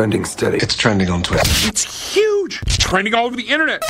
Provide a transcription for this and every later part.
Trending steady. It's trending on Twitter. It's huge. It's trending all over the internet.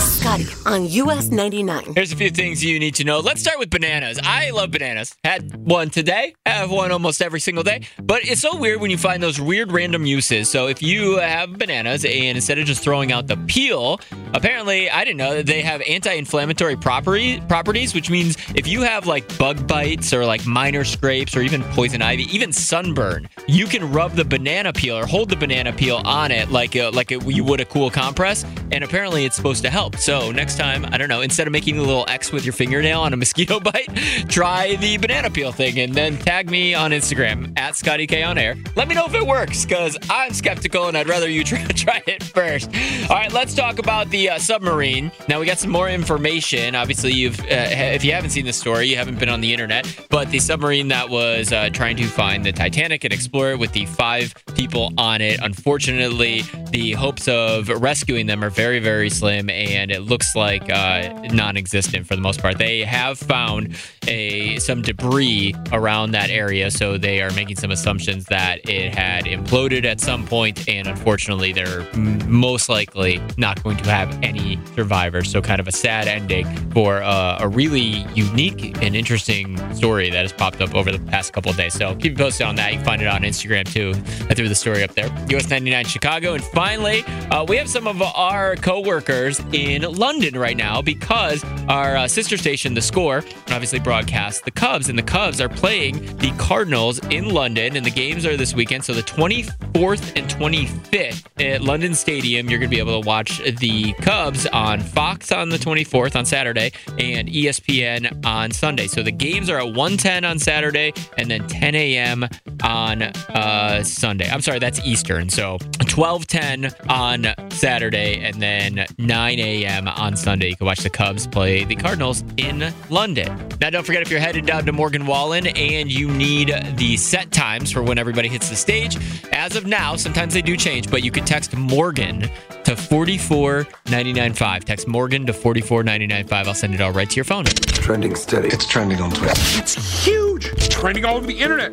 Scotty on US 99. Here's a few things you need to know. Let's start with bananas. I love bananas. Had one today. Have one almost every single day. But it's so weird when you find those weird random uses. So if you have bananas and instead of just throwing out the peel, apparently I didn't know that they have anti-inflammatory property, properties, which means if you have like bug bites or like minor scrapes or even poison ivy, even sunburn, you can rub the banana peel or hold the banana peel on it like a, like a, you would a cool compress, and apparently it's supposed to help. So next time, I don't know, instead of making a little X with your fingernail on a mosquito bite, try the banana peel thing and then tag me on Instagram at Scotty K on air. Let me know if it works because I'm skeptical and I'd rather you try, try it first. All right, let's talk about the uh, submarine. Now we got some more information. Obviously, you've uh, if you haven't seen the story, you haven't been on the internet, but the submarine that was uh, trying to find the Titanic and explore it with the five people on it. Unfortunately, the hopes of rescuing them are very, very slim, and it looks like uh, non-existent for the most part. They have found a some debris around that area, so they are making some assumptions that it had imploded at some point, and unfortunately, they're most likely not going to have any survivors. So, kind of a sad ending for uh, a really unique and interesting story that has popped up over the past couple of days. So, keep posted on that. You can find it on Instagram too. I threw the story up there. US 99 Chicago, and finally, uh, we have some of our coworkers in London right now because our uh, sister station, The Score, obviously broadcasts the Cubs, and the Cubs are playing the Cardinals in London, and the games are this weekend. So the 24th and 25th at London Stadium, you're going to be able to watch the Cubs on Fox on the 24th on Saturday and ESPN on Sunday. So the games are at 1:10 on Saturday and then 10 a.m. on uh, Sunday. I'm sorry, that's Eastern. So 12:10 on Saturday and then 9 a.m. on Sunday. You can watch the Cubs play the Cardinals in London. Now, don't forget if you're headed down to Morgan Wallen and you need the set times for when everybody hits the stage. As of now, sometimes they do change, but you could text Morgan to 44995. Text Morgan to 44995. I'll send it all right to your phone. Trending steady. It's trending on Twitter. It's huge. It's trending all over the internet.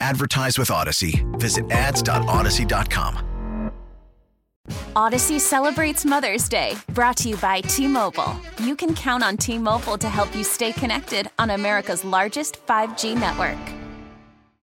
Advertise with Audacy. Visit ads.audacy.com. Audacy celebrates Mother's Day, brought to you by T Mobile. You can count on T Mobile to help you stay connected on America's largest 5G network.